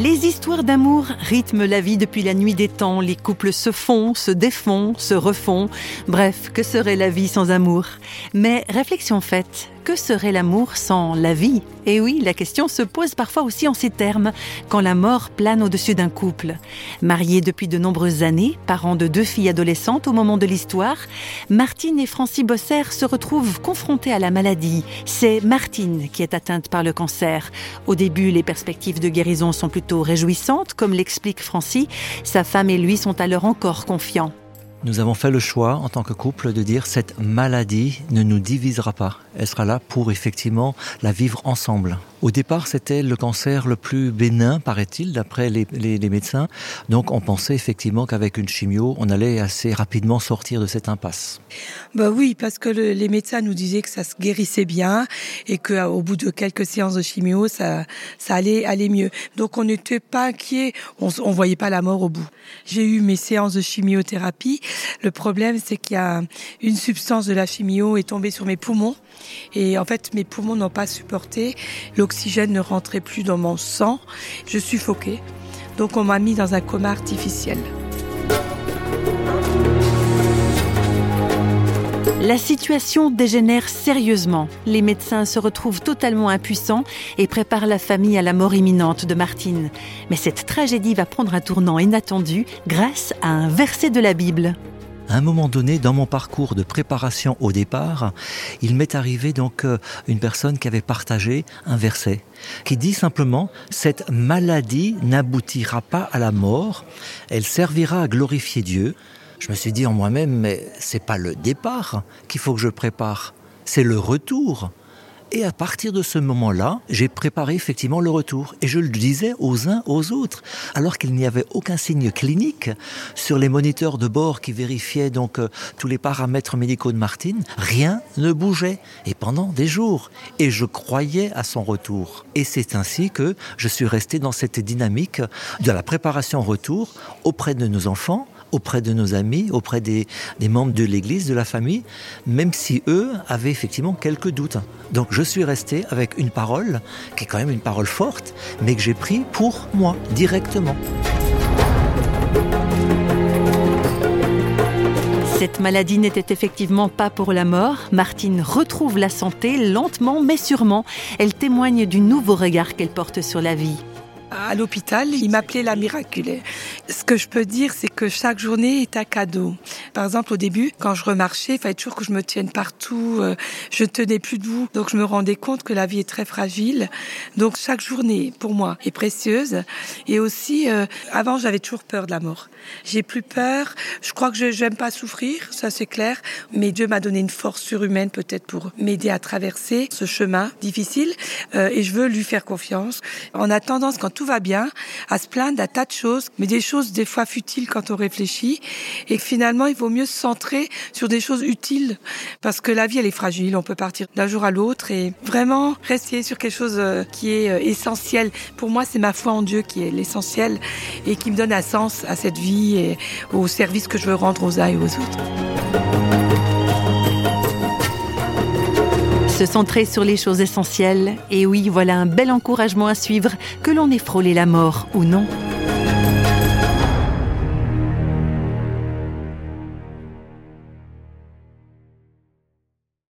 Les histoires d'amour rythment la vie depuis la nuit des temps. Les couples se font, se défont, se refont. Bref, que serait la vie sans amour? Mais réflexion faite, que serait l'amour sans la vie? Et oui, la question se pose parfois aussi en ces termes, quand la mort plane au-dessus d'un couple. Mariés depuis de nombreuses années, parents de deux filles adolescentes au moment de l'histoire, Martine et Francie Bosser se retrouvent confrontés à la maladie. C'est Martine qui est atteinte par le cancer. Au début, les perspectives de guérison sont plutôt réjouissantes, comme l'explique Francie. Sa femme et lui sont alors encore confiants. Nous avons fait le choix en tant que couple de dire cette maladie ne nous divisera pas. Elle sera là pour effectivement la vivre ensemble. Au départ, c'était le cancer le plus bénin, paraît-il, d'après les, médecins. Donc, on pensait effectivement qu'avec une chimio, on allait assez rapidement sortir de cette impasse. Bah oui, parce que les médecins nous disaient que ça se guérissait bien et qu'au bout de quelques séances de chimio, ça, ça allait aller mieux. Donc, on n'était pas inquiet. On, on voyait pas la mort au bout. J'ai eu mes séances de chimiothérapie. Le problème, c'est qu'il y a une substance de la chimio est tombée sur mes poumons et en fait, mes poumons n'ont pas supporté. L'oxygène ne rentrait plus dans mon sang. Je suffoquais. Donc on m'a mis dans un coma artificiel. La situation dégénère sérieusement. Les médecins se retrouvent totalement impuissants et préparent la famille à la mort imminente de Martine. Mais cette tragédie va prendre un tournant inattendu grâce à un verset de la Bible à un moment donné, dans mon parcours de préparation au départ, il m'est arrivé donc euh, une personne qui avait partagé un verset qui dit simplement cette maladie n'aboutira pas à la mort, elle servira à glorifier Dieu. Je me suis dit en moi-même mais c'est pas le départ qu'il faut que je prépare, c'est le retour. Et à partir de ce moment-là, j'ai préparé effectivement le retour. Et je le disais aux uns, aux autres. Alors qu'il n'y avait aucun signe clinique sur les moniteurs de bord qui vérifiaient donc euh, tous les paramètres médicaux de Martine, rien ne bougeait. Et pendant des jours. Et je croyais à son retour. Et c'est ainsi que je suis resté dans cette dynamique de la préparation retour auprès de nos enfants, auprès de nos amis, auprès des, membres de l'Église, de la famille, même si eux avaient effectivement quelques doutes. Donc je suis resté avec une parole, qui est quand même une parole forte, mais que j'ai pris pour moi, directement. Cette maladie n'était effectivement pas pour la mort. Martine retrouve la santé lentement mais sûrement. Elle témoigne du nouveau regard qu'elle porte sur la vie à l'hôpital, il m'appelait la miraculée. Ce que je peux dire, c'est que chaque journée est un cadeau. Par exemple, au début, quand je remarchais, il fallait toujours que je me tienne partout. Euh, je tenais plus debout. Donc, je me rendais compte que la vie est très fragile. Donc, chaque journée, pour moi, est précieuse. Et aussi, euh, avant, j'avais toujours peur de la mort. J'ai plus peur. Je crois que je n'aime pas souffrir, ça c'est clair. Mais Dieu m'a donné une force surhumaine peut-être pour m'aider à traverser ce chemin difficile. Euh, et je veux lui faire confiance. On a tendance, quand tout va bien, à se plaindre d'un tas de choses, mais des choses des fois futiles quand on réfléchit. Et finalement, il vaut mieux se centrer sur des choses utiles, parce que la vie, elle est fragile. On peut partir d'un jour à l'autre et vraiment rester sur quelque chose euh, qui est euh, essentiel. Pour moi, c'est ma foi en Dieu qui est l'essentiel et qui me donne un sens à cette vie et au service que je veux rendre aux uns et aux autres. Se centrer sur les choses essentielles, et oui, voilà un bel encouragement à suivre, que l'on ait frôlé la mort ou non.